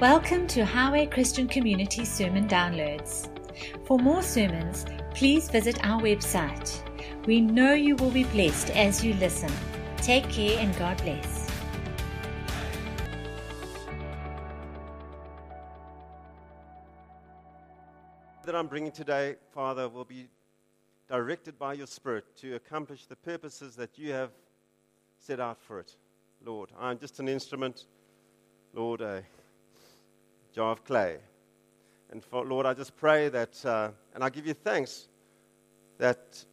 Welcome to Highway Christian Community Sermon Downloads. For more sermons, please visit our website. We know you will be blessed as you listen. Take care and God bless. that I'm bringing today, Father, will be directed by your Spirit to accomplish the purposes that you have set out for it. Lord, I'm just an instrument, Lord, a jar of clay. And for, Lord, I just pray that, uh, and I give you thanks that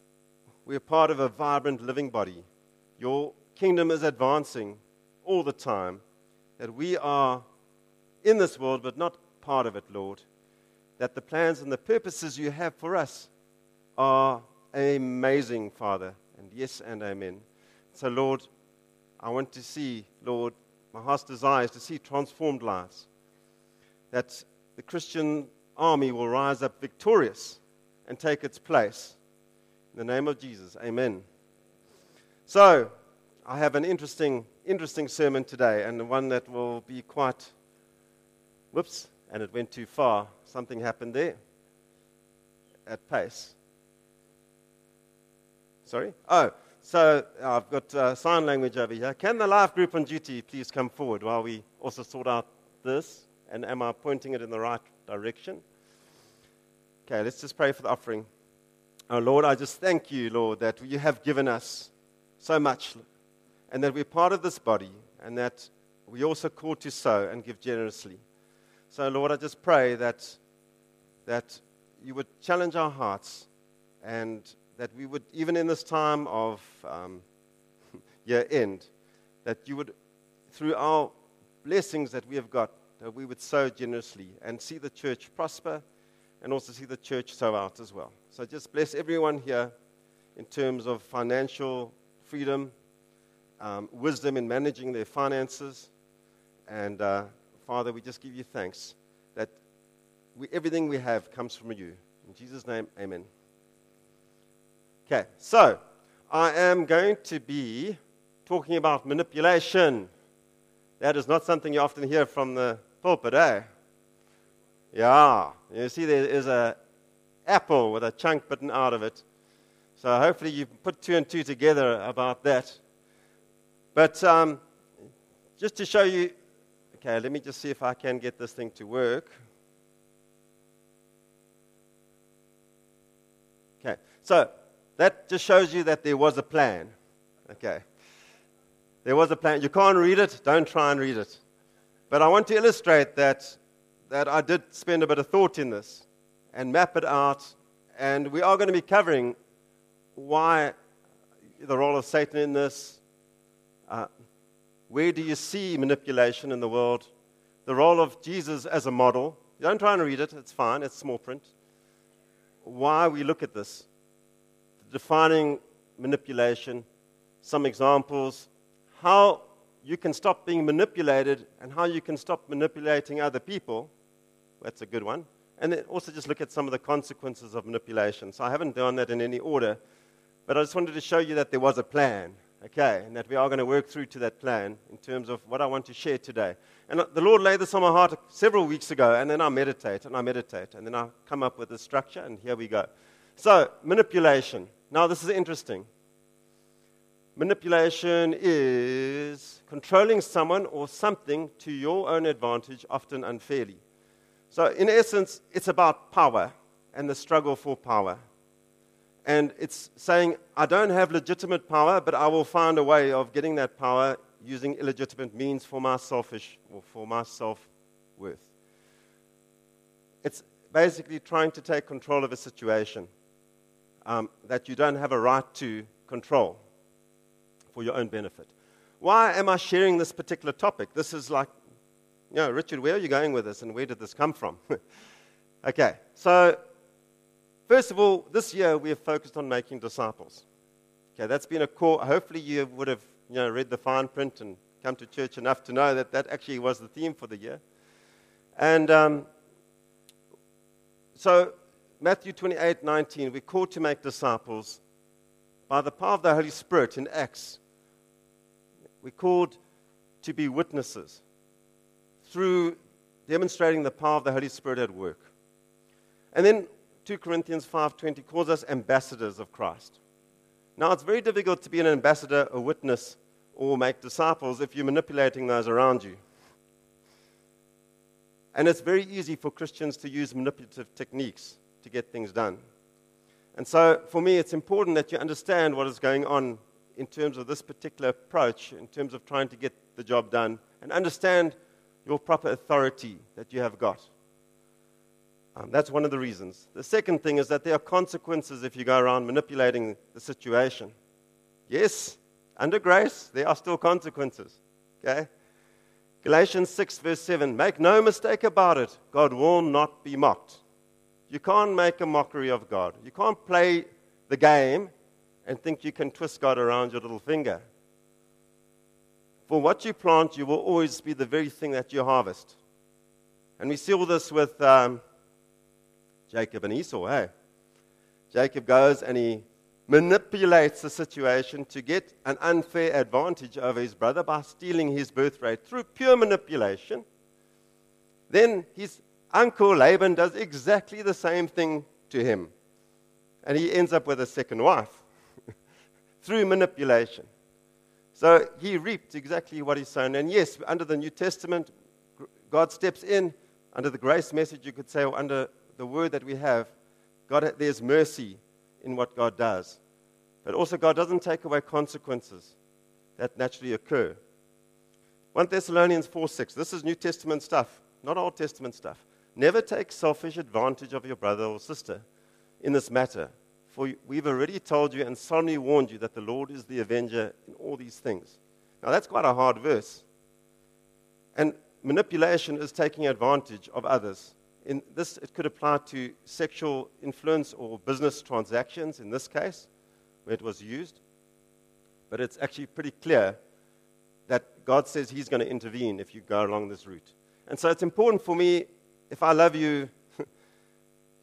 we're part of a vibrant living body. Your kingdom is advancing all the time, that we are in this world, but not part of it, Lord. That the plans and the purposes you have for us are amazing, Father. And yes and amen. So, Lord, I want to see, Lord, my heart's desire is to see transformed lives. That the Christian army will rise up victorious and take its place. In the name of Jesus, amen. So, I have an interesting, interesting sermon today, and one that will be quite. Whoops, and it went too far. Something happened there at pace. Sorry? Oh, so I've got uh, sign language over here. Can the life group on duty please come forward while we also sort out this? And am I pointing it in the right direction? Okay, let's just pray for the offering. Oh, Lord, I just thank you, Lord, that you have given us so much and that we're part of this body and that we also called to sow and give generously. So, Lord, I just pray that, that you would challenge our hearts and that we would, even in this time of um, year end, that you would, through our blessings that we have got, that we would sow generously and see the church prosper and also see the church sow out as well. So just bless everyone here in terms of financial freedom, um, wisdom in managing their finances. And uh, Father, we just give you thanks that we, everything we have comes from you. In Jesus' name, amen. Okay, so I am going to be talking about manipulation. That is not something you often hear from the pulpit, eh? Yeah, you see, there is a apple with a chunk bitten out of it. So hopefully you put two and two together about that. But um, just to show you, okay, let me just see if I can get this thing to work. Okay, so that just shows you that there was a plan. Okay. There was a plan. You can't read it, don't try and read it. But I want to illustrate that, that I did spend a bit of thought in this and map it out. And we are going to be covering why the role of Satan in this. Uh, where do you see manipulation in the world? The role of Jesus as a model. Don't try and read it, it's fine, it's small print. Why we look at this defining manipulation, some examples, how you can stop being manipulated and how you can stop manipulating other people. That's a good one. And then also just look at some of the consequences of manipulation. So I haven't done that in any order, but I just wanted to show you that there was a plan, okay, and that we are going to work through to that plan in terms of what I want to share today. And uh, the Lord laid this on my heart several weeks ago, and then I meditate and I meditate, and then I come up with a structure, and here we go. So, manipulation. Now, this is interesting. Manipulation is controlling someone or something to your own advantage, often unfairly. So, in essence, it's about power and the struggle for power. And it's saying, I don't have legitimate power, but I will find a way of getting that power using illegitimate means for my selfish or for my self worth. It's basically trying to take control of a situation um, that you don't have a right to control for your own benefit. Why am I sharing this particular topic? This is like, you know, Richard, where are you going with this and where did this come from? okay, so first of all, this year we have focused on making disciples. Okay, that's been a core. Hopefully, you would have you know, read the fine print and come to church enough to know that that actually was the theme for the year. And um, so Matthew 28 19, we're called to make disciples by the power of the Holy Spirit in Acts. We're called to be witnesses through demonstrating the power of the Holy Spirit at work. And then 2 Corinthians 5:20 calls us ambassadors of Christ. Now, it's very difficult to be an ambassador, a witness, or make disciples if you're manipulating those around you. And it's very easy for Christians to use manipulative techniques to get things done. And so, for me, it's important that you understand what is going on in terms of this particular approach, in terms of trying to get the job done, and understand your proper authority that you have got. Um, that's one of the reasons. The second thing is that there are consequences if you go around manipulating the situation. Yes, under grace, there are still consequences. Okay? Galatians 6, verse 7 Make no mistake about it, God will not be mocked. You can't make a mockery of God. You can't play the game and think you can twist God around your little finger. For what you plant, you will always be the very thing that you harvest. And we see all this with um, Jacob and Esau, hey? Jacob goes and he manipulates the situation to get an unfair advantage over his brother by stealing his birthright through pure manipulation. Then his uncle Laban does exactly the same thing to him. And he ends up with a second wife through manipulation. So he reaped exactly what he sown. And yes, under the New Testament, God steps in. Under the grace message, you could say, or under the word that we have, God, there's mercy in what God does. But also, God doesn't take away consequences that naturally occur. 1 Thessalonians 4 6. This is New Testament stuff, not Old Testament stuff. Never take selfish advantage of your brother or sister in this matter, for we've already told you and solemnly warned you that the Lord is the avenger in all these things. Now, that's quite a hard verse. And manipulation is taking advantage of others. In this, it could apply to sexual influence or business transactions in this case, where it was used. But it's actually pretty clear that God says He's going to intervene if you go along this route. And so it's important for me, if I love you,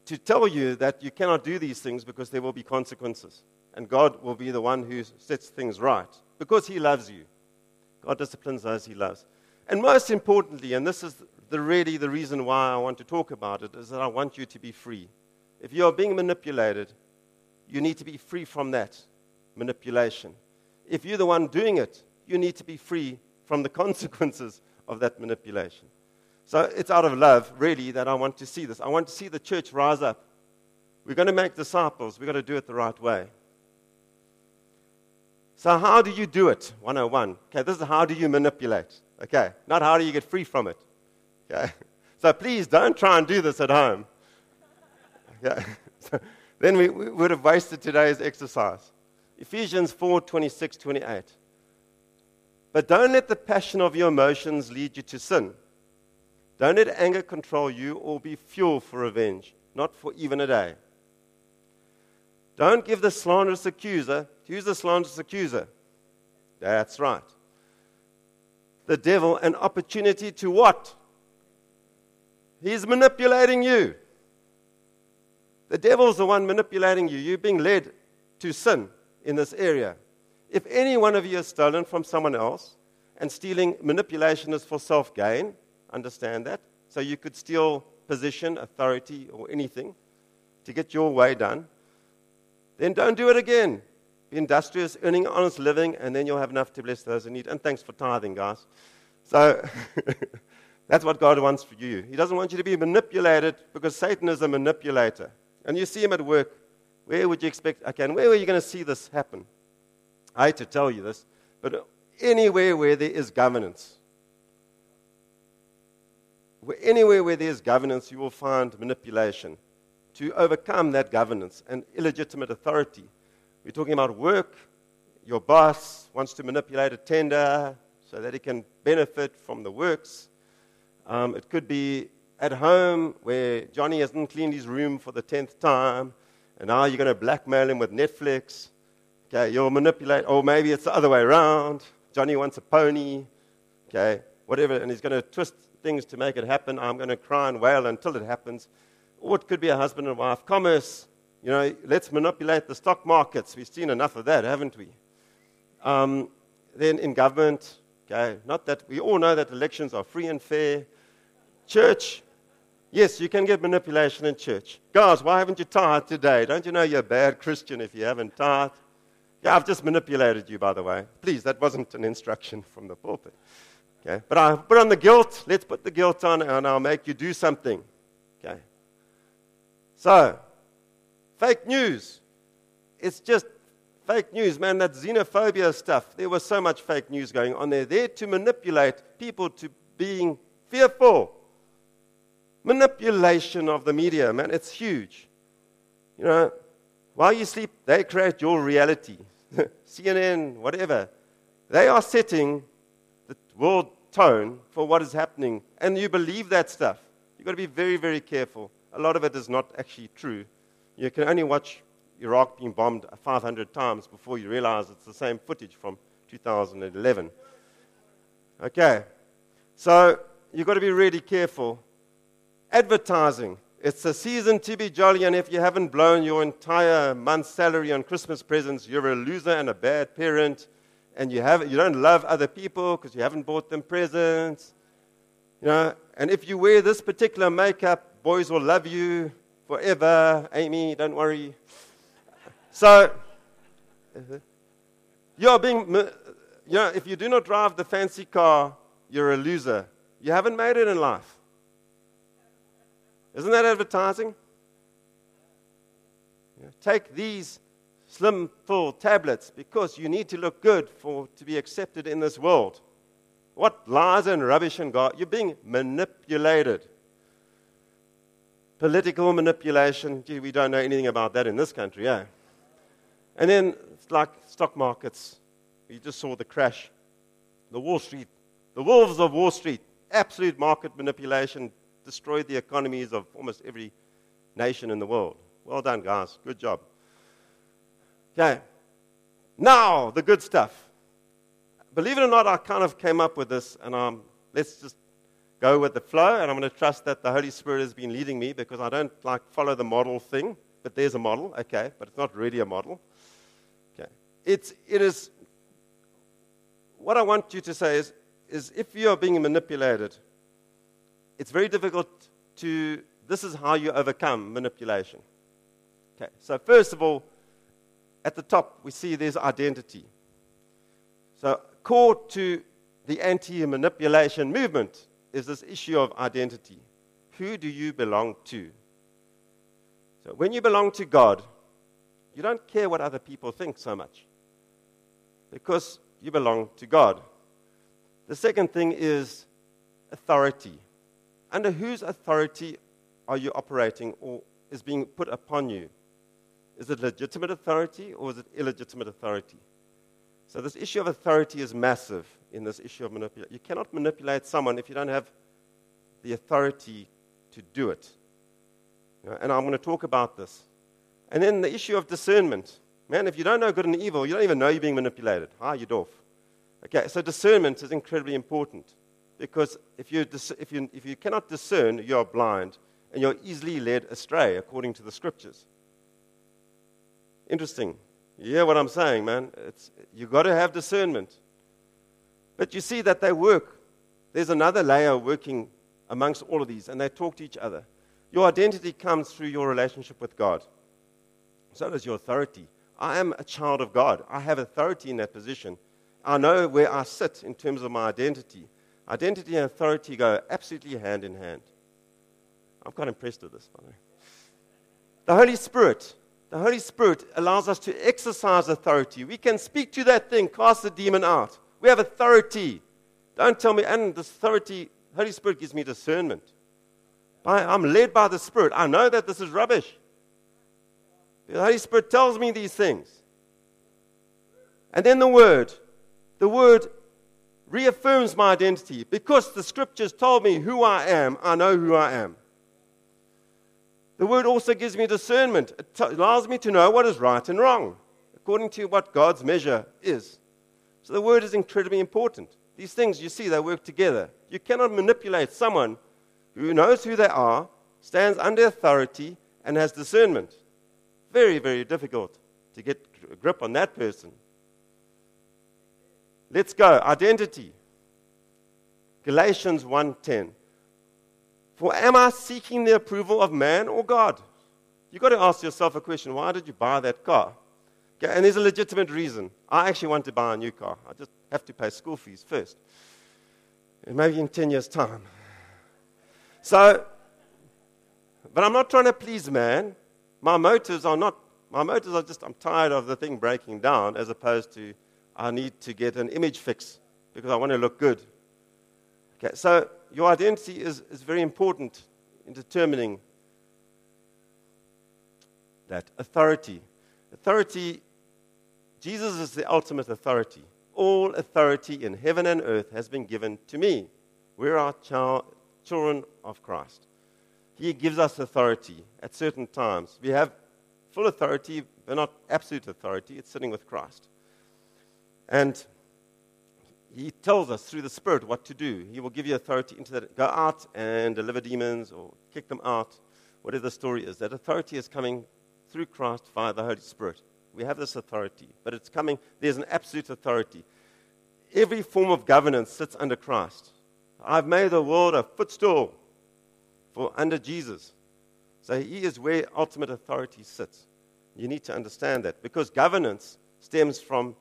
to tell you that you cannot do these things because there will be consequences. And God will be the one who sets things right because He loves you. God disciplines those He loves. And most importantly, and this is the, really the reason why I want to talk about it, is that I want you to be free. If you are being manipulated, you need to be free from that manipulation. If you're the one doing it, you need to be free from the consequences of that manipulation. So it's out of love, really, that I want to see this. I want to see the church rise up. We're going to make disciples. We've got to do it the right way. So, how do you do it? 101. Okay, this is how do you manipulate. Okay, not how do you get free from it. Okay, so please don't try and do this at home. Okay, so then we, we would have wasted today's exercise. Ephesians 4 26, 28. But don't let the passion of your emotions lead you to sin. Don't let anger control you or be fuel for revenge, not for even a day. Don't give the slanderous accuser, who's the slanderous accuser? That's right. The devil an opportunity to what? He's manipulating you. The devil's the one manipulating you. You're being led to sin in this area. If any one of you is stolen from someone else, and stealing manipulation is for self gain, Understand that? So you could steal position, authority, or anything to get your way done. Then don't do it again. Be industrious, earning honest living, and then you'll have enough to bless those in need. And thanks for tithing, guys. So that's what God wants for you. He doesn't want you to be manipulated because Satan is a manipulator. And you see him at work. Where would you expect? Okay, and where are you going to see this happen? I hate to tell you this, but anywhere where there is governance, anywhere where there's governance, you will find manipulation to overcome that governance and illegitimate authority. We're talking about work. Your boss wants to manipulate a tender so that he can benefit from the works. Um, it could be at home where Johnny hasn't cleaned his room for the tenth time, and now you're going to blackmail him with Netflix. Okay, you'll manipulate, or maybe it's the other way around. Johnny wants a pony, okay, whatever, and he's going to twist things to make it happen. I'm going to cry and wail until it happens. Or it could be a husband and wife. Commerce, you know, let's manipulate the stock markets. We've seen enough of that, haven't we? Um, then in government, okay, not that we all know that elections are free and fair, Church, yes, you can get manipulation in church. Guys, why haven't you tithed today? Don't you know you're a bad Christian if you haven't tithed? Yeah, I've just manipulated you, by the way. Please, that wasn't an instruction from the pulpit. Okay? But I put on the guilt. Let's put the guilt on, and I'll make you do something. Okay? So, fake news. It's just fake news, man. That xenophobia stuff. There was so much fake news going on there. There to manipulate people to being fearful. Manipulation of the media, man. It's huge. You know, while you sleep, they create your reality. CNN, whatever. They are setting world tone for what is happening. And you believe that stuff. You've got to be very, very careful. A lot of it is not actually true. You can only watch Iraq being bombed 500 times before you realize it's the same footage from 2011. Okay. So you've got to be really careful. Advertising. It's a season to be jolly, and if you haven't blown your entire month's salary on Christmas presents, you're a loser and a bad parent, and you, have, you don't love other people because you haven't bought them presents. You know, and if you wear this particular makeup, boys will love you forever. Amy, don't worry. So, you're being, you know, if you do not drive the fancy car, you're a loser. You haven't made it in life. Isn't that advertising? take these slim, full tablets because you need to look good for to be accepted in this world. What lies and rubbish and God? You're being manipulated. Political manipulation. Gee, we don't know anything about that in this country, yeah. And then it's like stock markets. We just saw the crash. The Wall Street, the wolves of Wall Street, absolute market manipulation, destroyed the economies of almost every nation in the world. Well done, guys. Good job. Okay. Now, the good stuff. Believe it or not, I kind of came up with this, and um, let's just go with the flow, and I'm going to trust that the Holy Spirit has been leading me because I don't like follow the model thing, but there's a model, okay, but it's not really a model. Okay. It's, it is, what I want you to say is, is if you are being manipulated, it's very difficult to, this is how you overcome manipulation. Okay, so first of all, at the top, we see there's identity. So, core to the anti manipulation movement is this issue of identity. Who do you belong to? So, when you belong to God, you don't care what other people think so much because you belong to God. The second thing is authority. Under whose authority are you operating or is being put upon you? Is it legitimate authority or is it illegitimate authority? So, this issue of authority is massive in this issue of manipulation. You cannot manipulate someone if you don't have the authority to do it. You know, and I'm going to talk about this. And then the issue of discernment. Man, if you don't know good and evil, you don't even know you're being manipulated. Hi, you're off. Okay, so discernment is incredibly important. Because if you, if, you, if you cannot discern, you're blind and you're easily led astray according to the scriptures. Interesting. You hear what I'm saying, man? It's, you've got to have discernment. But you see that they work. There's another layer working amongst all of these, and they talk to each other. Your identity comes through your relationship with God. So does your authority. I am a child of God. I have authority in that position. I know where I sit in terms of my identity. Identity and authority go absolutely hand in hand. I'm quite impressed with this, by the way. The Holy Spirit. The Holy Spirit allows us to exercise authority. We can speak to that thing, cast the demon out. We have authority. Don't tell me, and this authority, Holy Spirit gives me discernment. I'm led by the Spirit. I know that this is rubbish. The Holy Spirit tells me these things. And then the Word. The Word reaffirms my identity. Because the scriptures told me who I am, I know who I am. The word also gives me discernment. It t- allows me to know what is right and wrong, according to what God's measure is. So the word is incredibly important. These things, you see, they work together. You cannot manipulate someone who knows who they are, stands under authority, and has discernment. Very, very difficult to get a grip on that person. Let's go. Identity. Galatians 1:10. For am I seeking the approval of man or God? You've got to ask yourself a question why did you buy that car? Okay, and there's a legitimate reason. I actually want to buy a new car. I just have to pay school fees first. And maybe in 10 years' time. So, but I'm not trying to please man. My motives are not, my motives are just, I'm tired of the thing breaking down as opposed to, I need to get an image fix because I want to look good. Okay, so your identity is, is very important in determining that authority. Authority, Jesus is the ultimate authority. All authority in heaven and earth has been given to me. We are child, children of Christ. He gives us authority at certain times. We have full authority, but not absolute authority. It's sitting with Christ. And he tells us through the Spirit what to do. He will give you authority into that. Go out and deliver demons or kick them out, whatever the story is. That authority is coming through Christ via the Holy Spirit. We have this authority, but it's coming, there's an absolute authority. Every form of governance sits under Christ. I've made the world a footstool for under Jesus. So he is where ultimate authority sits. You need to understand that because governance stems from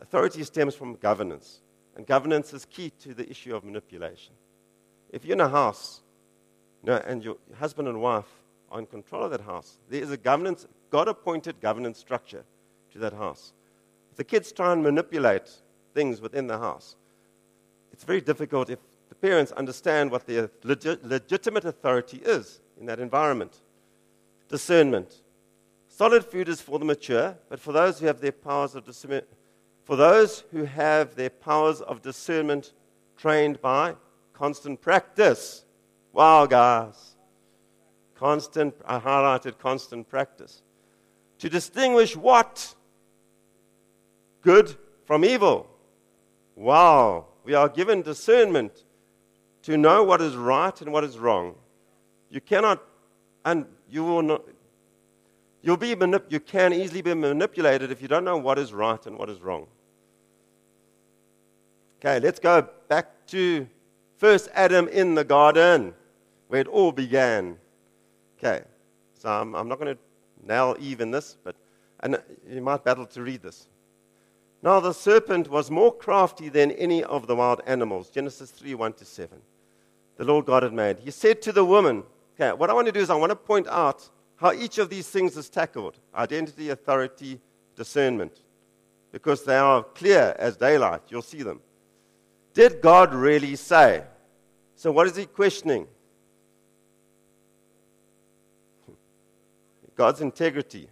authority stems from governance. And governance is key to the issue of manipulation. If you're in a house you know, and your husband and wife are in control of that house. There is a governance, God appointed governance structure to that house. If the kids try and manipulate things within the house, it's very difficult if the parents understand what the legit, legitimate authority is in that environment. Discernment. Solid food is for the mature, but for those who have their powers of discernment, for those who have their powers of discernment trained by constant practice. Wow, guys. Constant, I highlighted constant practice. To distinguish what? Good from evil. Wow. We are given discernment to know what is right and what is wrong. You cannot, and you will not, you'll be manip- you can easily be manipulated if you don't know what is right and what is wrong. Okay, let's go back to first Adam in the garden, where it all began. Okay, so I'm, I'm not going to nail Eve in this, but and you might battle to read this. Now the serpent was more crafty than any of the wild animals. Genesis 3 1 to 7. The Lord God had made. He said to the woman, Okay, what I want to do is I want to point out how each of these things is tackled identity, authority, discernment. Because they are clear as daylight. You'll see them. Did God really say? So, what is he questioning? God's integrity.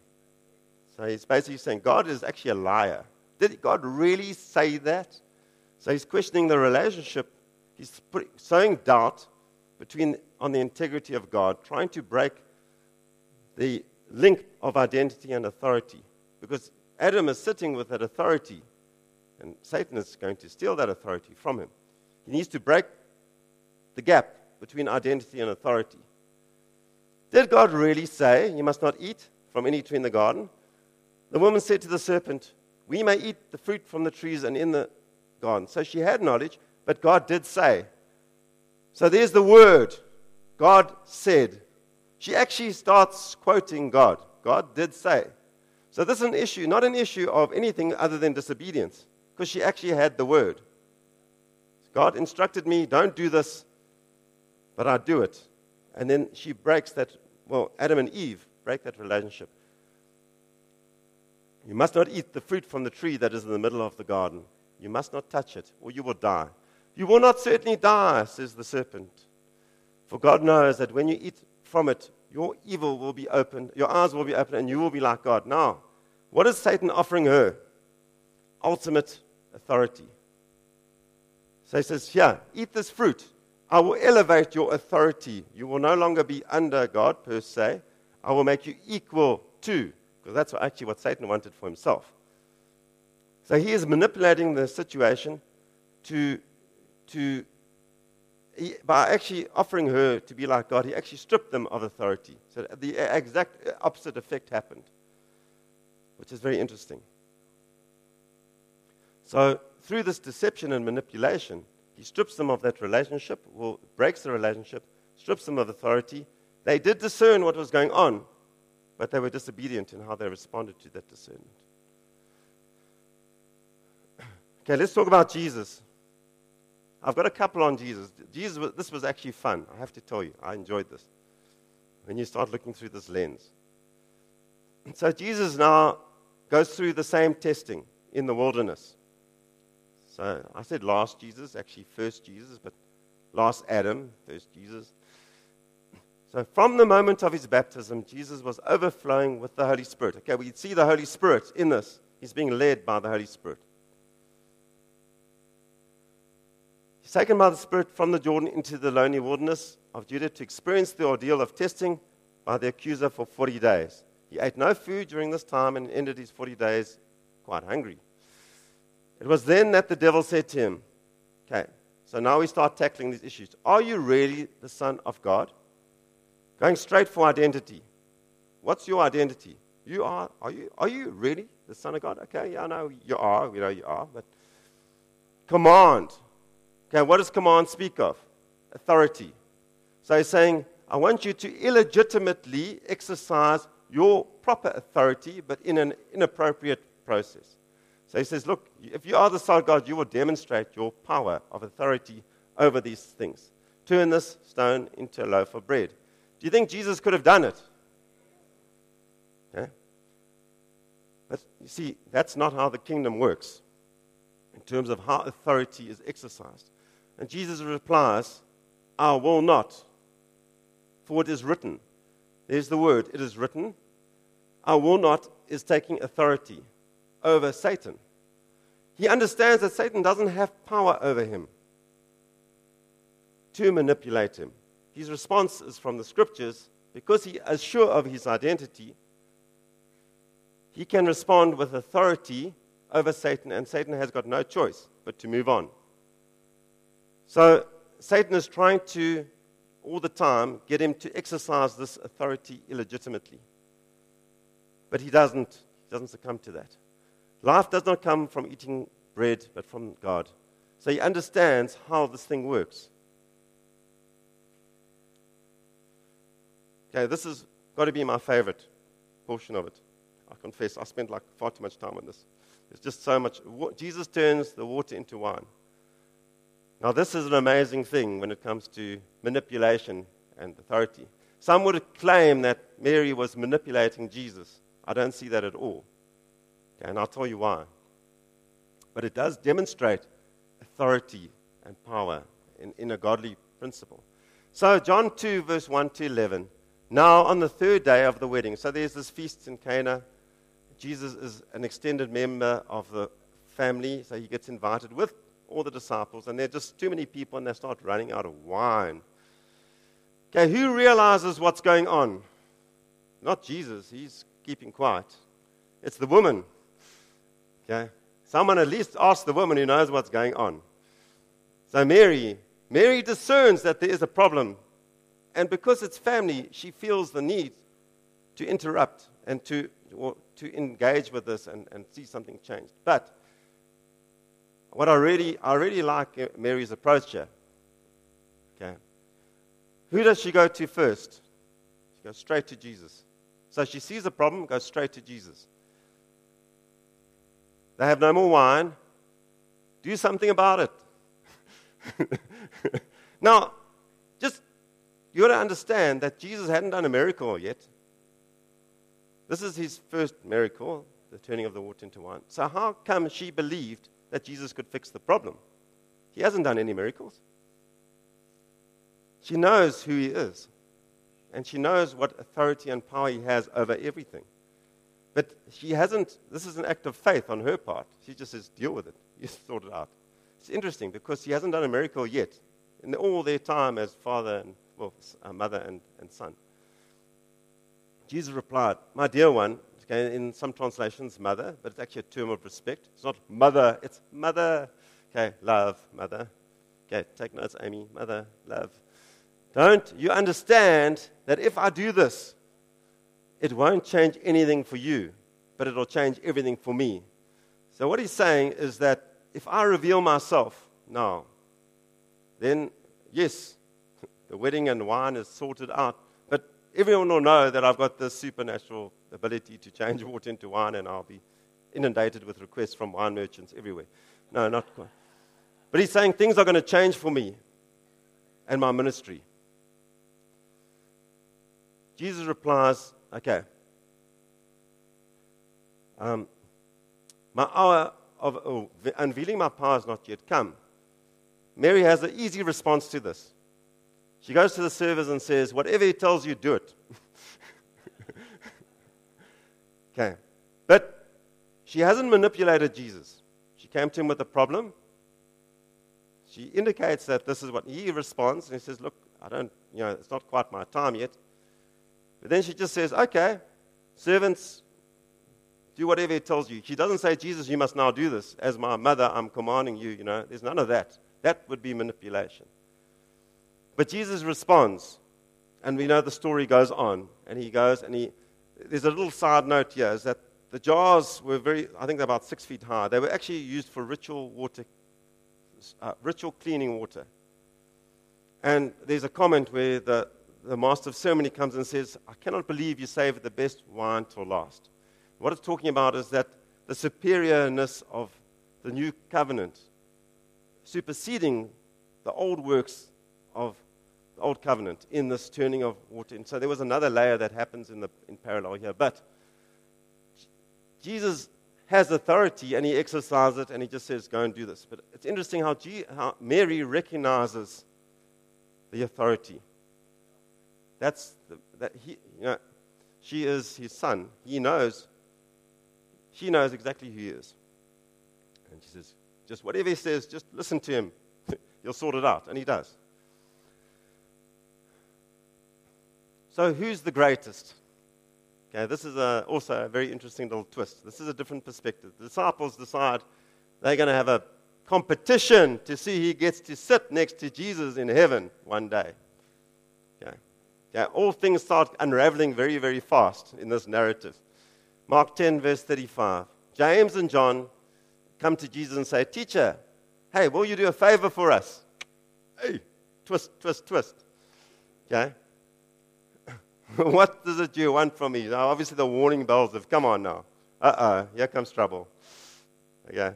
So he's basically saying God is actually a liar. Did God really say that? So he's questioning the relationship. He's sowing doubt between on the integrity of God, trying to break the link of identity and authority. Because Adam is sitting with that authority, and Satan is going to steal that authority from him. He needs to break the gap between identity and authority. Did God really say, You must not eat from any tree in the garden? The woman said to the serpent, We may eat the fruit from the trees and in the garden. So she had knowledge, but God did say. So there's the word. God said. She actually starts quoting God. God did say. So this is an issue, not an issue of anything other than disobedience, because she actually had the word. God instructed me, don't do this, but I do it. And then she breaks that, well, Adam and Eve break that relationship. You must not eat the fruit from the tree that is in the middle of the garden. You must not touch it, or you will die. You will not certainly die, says the serpent. For God knows that when you eat from it, your evil will be opened, your eyes will be opened, and you will be like God. Now, what is Satan offering her? Ultimate authority. So he says, Here, eat this fruit. I will elevate your authority. You will no longer be under God, per se. I will make you equal to, because that's actually what Satan wanted for himself. So he is manipulating the situation to, to he, by actually offering her to be like God, he actually stripped them of authority. So the exact opposite effect happened, which is very interesting. So through this deception and manipulation, he strips them of that relationship, will breaks the relationship, strips them of authority. They did discern what was going on, but they were disobedient in how they responded to that discernment. Okay, let's talk about Jesus. I've got a couple on Jesus. Jesus, this was actually fun. I have to tell you, I enjoyed this. When you start looking through this lens. So Jesus now goes through the same testing in the wilderness. So I said last Jesus, actually first Jesus, but last Adam, first Jesus. So from the moment of his baptism, Jesus was overflowing with the Holy Spirit. Okay, we see the Holy Spirit in this. He's being led by the Holy Spirit. He's taken by the Spirit from the Jordan into the lonely wilderness of Judah to experience the ordeal of testing by the accuser for 40 days. He ate no food during this time and ended his 40 days quite hungry. It was then that the devil said to him, Okay, so now we start tackling these issues. Are you really the Son of God? Going straight for identity. What's your identity? You are, are you, are you really the Son of God? Okay, yeah, I know you are. We know you are. But command. Okay, what does command speak of? Authority. So he's saying, I want you to illegitimately exercise your proper authority, but in an inappropriate process. So he says, Look, if you are the Son of God, you will demonstrate your power of authority over these things. Turn this stone into a loaf of bread. Do you think Jesus could have done it? Okay. But you see, that's not how the kingdom works in terms of how authority is exercised. And Jesus replies, I will not, for it is written. There's the word, it is written. I will not is taking authority over Satan. He understands that Satan doesn't have power over him to manipulate him. His response is from the scriptures because he is sure of his identity. He can respond with authority over Satan, and Satan has got no choice but to move on. So Satan is trying to, all the time, get him to exercise this authority illegitimately. But he doesn't, he doesn't succumb to that. Life does not come from eating bread, but from God. So he understands how this thing works. Okay, this has got to be my favorite portion of it. I confess, I spent like far too much time on this. There's just so much. Jesus turns the water into wine. Now, this is an amazing thing when it comes to manipulation and authority. Some would claim that Mary was manipulating Jesus. I don't see that at all. Okay, and I'll tell you why. But it does demonstrate authority and power in, in a godly principle. So, John 2, verse 1 to 11. Now, on the third day of the wedding, so there's this feast in Cana. Jesus is an extended member of the family, so he gets invited with all the disciples, and there are just too many people, and they start running out of wine. Okay, who realizes what's going on? Not Jesus, he's keeping quiet. It's the woman. Okay, someone at least ask the woman who knows what's going on. So, Mary, Mary discerns that there is a problem, and because it's family, she feels the need to interrupt and to, to engage with this and, and see something changed. But what I really, I really like uh, Mary's approach here. Okay. Who does she go to first? She goes straight to Jesus. So she sees a problem, goes straight to Jesus. They have no more wine. Do something about it. now, just you got to understand that Jesus hadn't done a miracle yet. This is his first miracle, the turning of the water into wine. So how come she believed that Jesus could fix the problem. He hasn't done any miracles. She knows who he is, and she knows what authority and power he has over everything. But she hasn't, this is an act of faith on her part. She just says, deal with it. You sort it out. It's interesting because he hasn't done a miracle yet in all their time as father and, well, uh, mother and, and son. Jesus replied, My dear one, Okay, in some translations, mother, but it's actually a term of respect. It's not mother, it's mother. Okay, love, mother. Okay, take notes, Amy. Mother, love. Don't you understand that if I do this, it won't change anything for you, but it'll change everything for me? So, what he's saying is that if I reveal myself now, then yes, the wedding and wine is sorted out. But everyone will know that I've got this supernatural ability to change water into wine, and I'll be inundated with requests from wine merchants everywhere. No, not quite. But he's saying things are going to change for me and my ministry. Jesus replies, Okay, um, my hour of oh, unveiling my power has not yet come. Mary has an easy response to this. She goes to the servers and says, Whatever he tells you, do it. okay. But she hasn't manipulated Jesus. She came to him with a problem. She indicates that this is what he responds, and he says, Look, I don't, you know, it's not quite my time yet. But then she just says, Okay, servants, do whatever he tells you. She doesn't say, Jesus, you must now do this. As my mother, I'm commanding you. You know, there's none of that. That would be manipulation. But Jesus responds, and we know the story goes on. And he goes, and he, there's a little side note here is that the jars were very, I think they're about six feet high. They were actually used for ritual water, uh, ritual cleaning water. And there's a comment where the, the master of ceremony comes and says, I cannot believe you saved the best wine till last. What it's talking about is that the superiorness of the new covenant superseding the old works of the old covenant in this turning of water. And so there was another layer that happens in, the, in parallel here. But Jesus has authority and he exercises it and he just says, go and do this. But it's interesting how, G, how Mary recognizes the authority. That's the, that he, you know, she is his son. He knows she knows exactly who he is. And she says, just whatever he says, just listen to him. He'll sort it out. And he does. So, who's the greatest? Okay, this is a, also a very interesting little twist. This is a different perspective. The disciples decide they're going to have a competition to see who gets to sit next to Jesus in heaven one day. Okay. Okay, all things start unraveling very, very fast in this narrative. Mark 10, verse 35. James and John come to Jesus and say, Teacher, hey, will you do a favor for us? Hey, twist, twist, twist. Okay? what does it you want from me? Now, obviously, the warning bells have come on now. Uh oh, here comes trouble. Okay?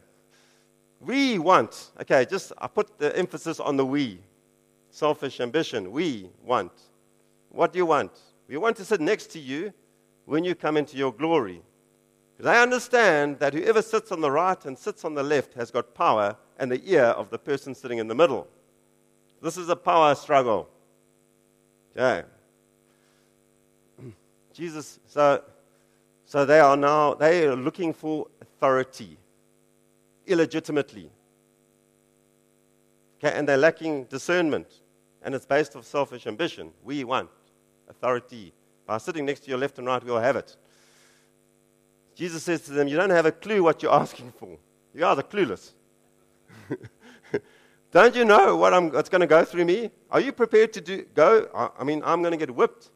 We want, okay, just I put the emphasis on the we. Selfish ambition. We want. What do you want? We want to sit next to you when you come into your glory. Because I understand that whoever sits on the right and sits on the left has got power and the ear of the person sitting in the middle. This is a power struggle. Okay. Jesus, so, so they are now, they are looking for authority illegitimately. Okay, and they're lacking discernment. And it's based off selfish ambition. We want authority by sitting next to your left and right, we'll have it. Jesus says to them, You don't have a clue what you're asking for. You guys are clueless. don't you know what I'm, what's going to go through me? Are you prepared to do, go? I, I mean, I'm going to get whipped,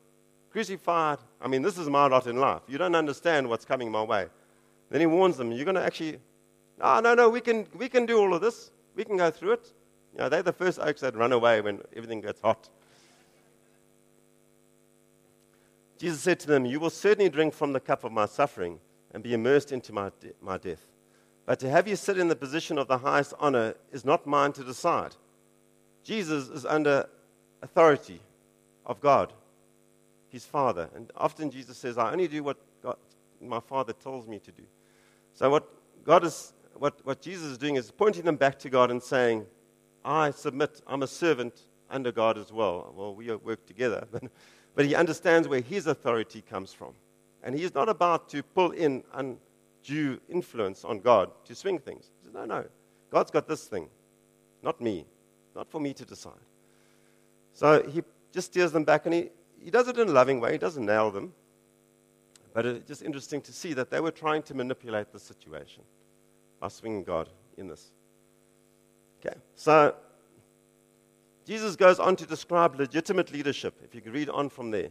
crucified. I mean, this is my lot in life. You don't understand what's coming my way. Then he warns them, You're going to actually, no, no, no, we can, we can do all of this. We can go through it. You know, they're the first oaks that run away when everything gets hot. Jesus said to them, You will certainly drink from the cup of my suffering and be immersed into my, de- my death. But to have you sit in the position of the highest honor is not mine to decide. Jesus is under authority of God, his Father. And often Jesus says, I only do what God, my Father tells me to do. So what God is, what, what Jesus is doing is pointing them back to God and saying, I submit, I'm a servant under God as well. Well, we work together. but he understands where his authority comes from. And he's not about to pull in undue influence on God to swing things. He says, no, no. God's got this thing, not me. Not for me to decide. So he just steers them back, and he, he does it in a loving way. He doesn't nail them. But it's just interesting to see that they were trying to manipulate the situation by swinging God in this. Okay, so Jesus goes on to describe legitimate leadership, if you could read on from there,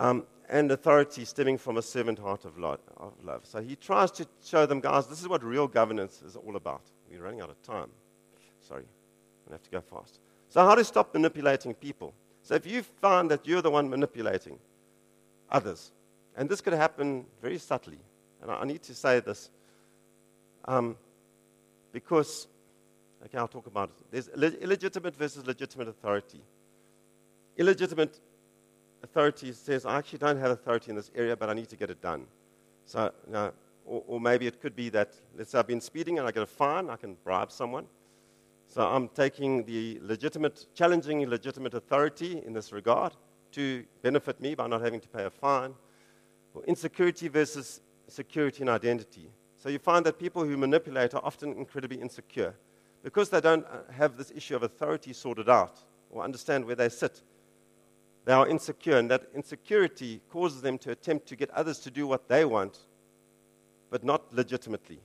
um, and authority stemming from a servant heart of love, of love. So he tries to show them, guys, this is what real governance is all about. We're running out of time. Sorry, to have to go fast. So, how to stop manipulating people? So, if you find that you're the one manipulating others, and this could happen very subtly, and I, I need to say this um, because, okay, I'll talk about it. There's illegitimate versus legitimate authority. Illegitimate authority says, I actually don't have authority in this area, but I need to get it done. So, you know, or, or, maybe it could be that, let's say I've been speeding and I get a fine, I can bribe someone. So I'm taking the legitimate, challenging legitimate authority in this regard to benefit me by not having to pay a fine. Or insecurity versus security and identity. So you find that people who manipulate are often incredibly insecure because they don't uh, have this issue of authority sorted out or understand where they sit. They are insecure, and that insecurity causes them to attempt to get others to do what they want, but not legitimately.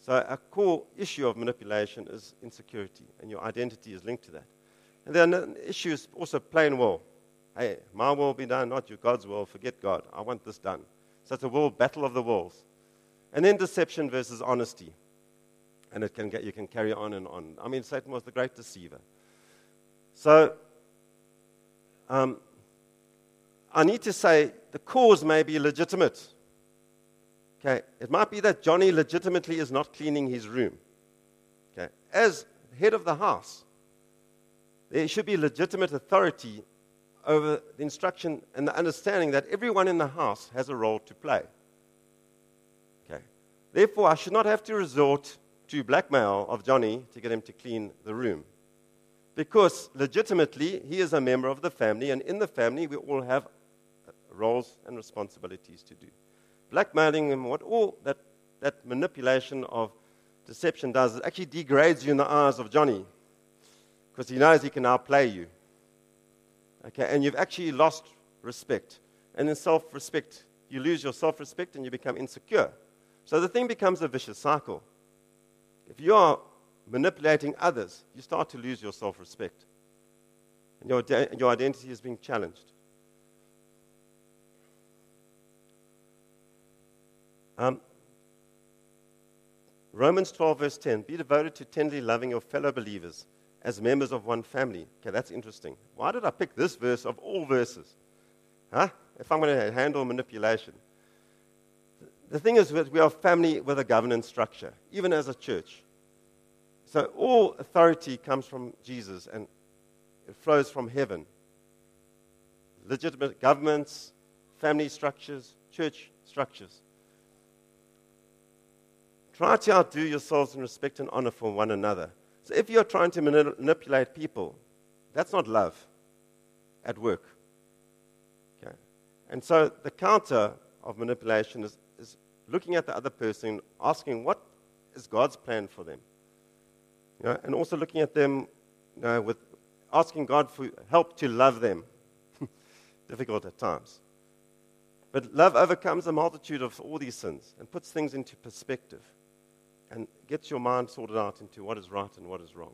So, a core issue of manipulation is insecurity, and your identity is linked to that. And then an issue is also plain will. Hey, my will be done, not your God's will. Forget God. I want this done. So it's a world battle of the wills. And then deception versus honesty. And it can get, you can carry on and on. I mean, Satan was the great deceiver. So, um, I need to say the cause may be legitimate. Okay, it might be that Johnny legitimately is not cleaning his room. Okay, as head of the house, there should be legitimate authority over the instruction and the understanding that everyone in the house has a role to play. Okay, therefore, I should not have to resort to blackmail of Johnny to get him to clean the room. Because legitimately, he is a member of the family, and in the family, we all have uh, roles and responsibilities to do. Blackmailing him, what all that, that manipulation of deception does, it actually degrades you in the eyes of Johnny. Because he knows he can now play you. Okay, and you've actually lost respect. And in self respect, you lose your self respect and you become insecure. So the thing becomes a vicious cycle. If you are manipulating others, you start to lose your self respect. And your, your identity is being challenged. Um, Romans 12, verse 10 Be devoted to tenderly loving your fellow believers as members of one family. Okay, that's interesting. Why did I pick this verse of all verses? Huh? If I'm going to handle manipulation. The thing is that we are family with a governance structure, even as a church. So all authority comes from Jesus and it flows from heaven. Legitimate governments, family structures, church structures. Try to outdo yourselves in respect and honor for one another. So if you're trying to manipulate people, that's not love at work. Okay? And so the counter of manipulation is looking at the other person, asking what is God's plan for them. You know, and also looking at them you know, with asking God for help to love them. Difficult at times. But love overcomes a multitude of all these sins and puts things into perspective and gets your mind sorted out into what is right and what is wrong.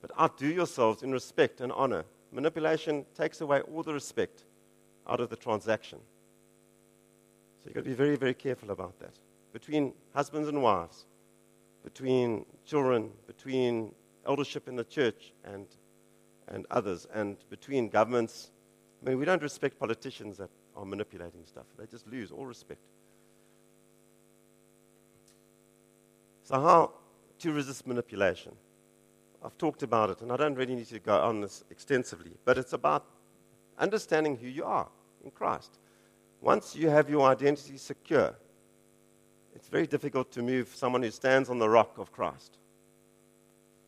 But outdo yourselves in respect and honor. Manipulation takes away all the respect out of the transaction. So you've got to be very, very careful about that. Between husbands and wives, between children, between eldership in the church and, and others, and between governments. I mean, we don't respect politicians that are manipulating stuff. They just lose all respect. So, how to resist manipulation? I've talked about it, and I don't really need to go on this extensively, but it's about understanding who you are in Christ. Once you have your identity secure, it's very difficult to move someone who stands on the rock of Christ.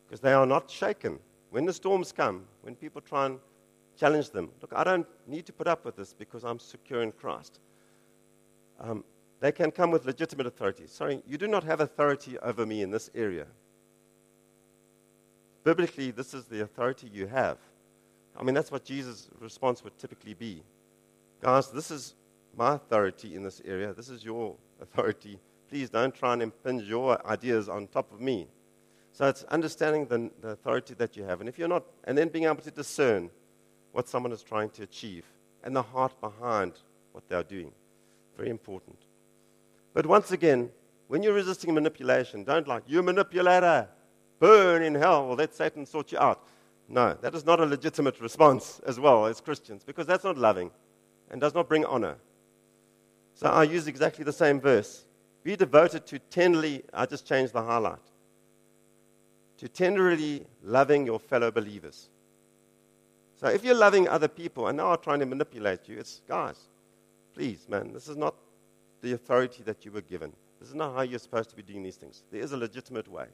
Because they are not shaken. When the storms come, when people try and challenge them, look, I don't need to put up with this because I'm secure in Christ. Um, they can come with legitimate authority. Sorry, you do not have authority over me in this area. Biblically, this is the authority you have. I mean, that's what Jesus' response would typically be. Guys, this is my authority in this area. This is your authority. Please don't try and impinge your ideas on top of me. So it's understanding the, the authority that you have. And if you're not, and then being able to discern what someone is trying to achieve and the heart behind what they're doing. Very important. But once again, when you're resisting manipulation, don't like, you manipulator, burn in hell. Well, let Satan sort you out. No, that is not a legitimate response as well as Christians because that's not loving and does not bring honor. So I use exactly the same verse. Be devoted to tenderly, I just changed the highlight, to tenderly loving your fellow believers. So if you're loving other people and they are trying to manipulate you, it's guys, please, man, this is not the authority that you were given. This is not how you're supposed to be doing these things. There is a legitimate way.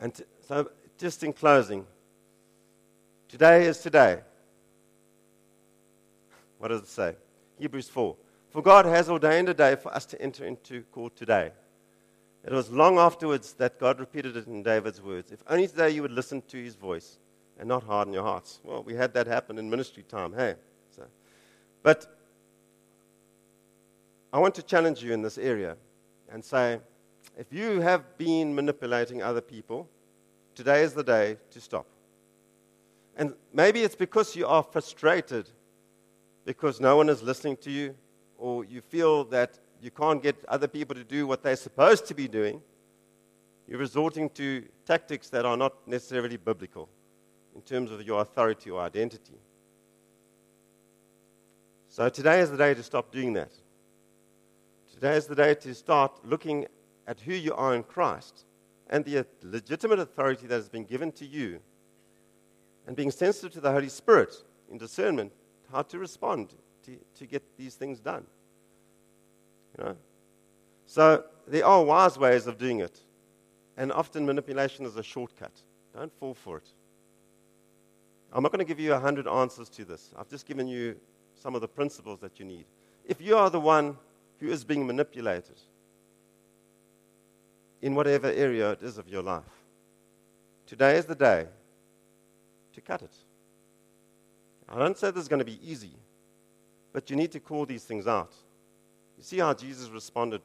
And t- so, just in closing, today is today. What does it say? Hebrews 4. For God has ordained a day for us to enter into court today. It was long afterwards that God repeated it in David's words. If only today you would listen to his voice and not harden your hearts. Well, we had that happen in ministry time, hey? So, but I want to challenge you in this area and say if you have been manipulating other people, today is the day to stop. And maybe it's because you are frustrated because no one is listening to you, or you feel that you can't get other people to do what they're supposed to be doing. You're resorting to tactics that are not necessarily biblical in terms of your authority or identity. So today is the day to stop doing that. Today is the day to start looking at who you are in Christ and the legitimate authority that has been given to you and being sensitive to the Holy Spirit in discernment how to respond to, to get these things done. You know? So there are wise ways of doing it. And often manipulation is a shortcut. Don't fall for it. I'm not going to give you a hundred answers to this. I've just given you some of the principles that you need. If you are the one who is being manipulated in whatever area it is of your life, today is the day to cut it. I don't say this is going to be easy, but you need to call these things out. You see how Jesus responded?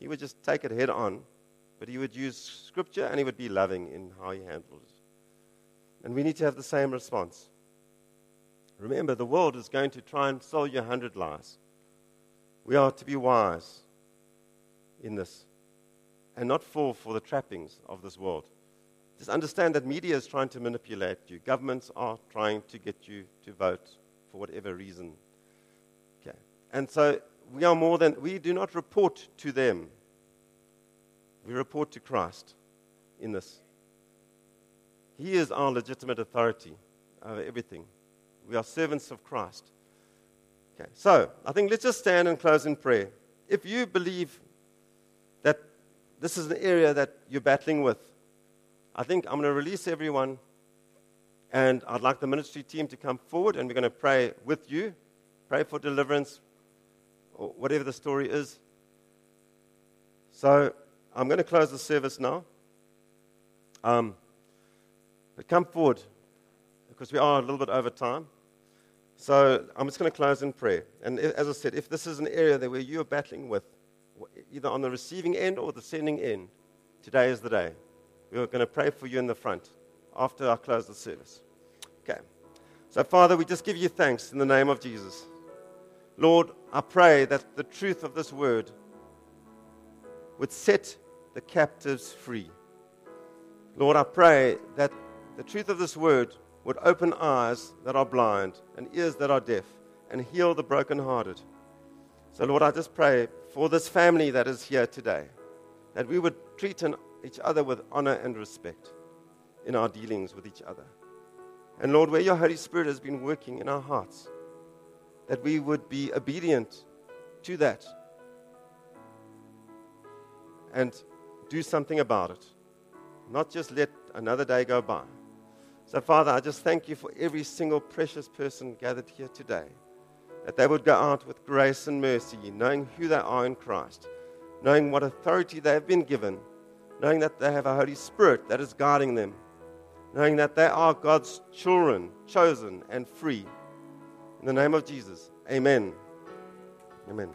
He would just take it head on, but he would use scripture and he would be loving in how he handled it. And we need to have the same response. Remember, the world is going to try and sell you a hundred lies. We are to be wise in this and not fall for the trappings of this world. Just understand that media is trying to manipulate you. Governments are trying to get you to vote for whatever reason. Okay. And so we are more than, we do not report to them. We report to Christ in this. He is our legitimate authority over everything. We are servants of Christ. Okay, so I think let's just stand and close in prayer. If you believe that this is an area that you're battling with, I think I'm going to release everyone, and I'd like the ministry team to come forward, and we're going to pray with you, pray for deliverance, or whatever the story is. So I'm going to close the service now. Um, but come forward because we are a little bit over time. So I'm just going to close in prayer. And as I said, if this is an area that where you're battling with, either on the receiving end or the sending end, today is the day. We're going to pray for you in the front after I close the service. Okay. So, Father, we just give you thanks in the name of Jesus. Lord, I pray that the truth of this word would set the captives free. Lord, I pray that the truth of this word would open eyes that are blind and ears that are deaf and heal the brokenhearted. So, Lord, I just pray for this family that is here today that we would treat each other with honor and respect in our dealings with each other. And, Lord, where your Holy Spirit has been working in our hearts, that we would be obedient to that and do something about it, not just let another day go by. So, Father, I just thank you for every single precious person gathered here today. That they would go out with grace and mercy, knowing who they are in Christ, knowing what authority they have been given, knowing that they have a Holy Spirit that is guiding them, knowing that they are God's children, chosen and free. In the name of Jesus, amen. Amen.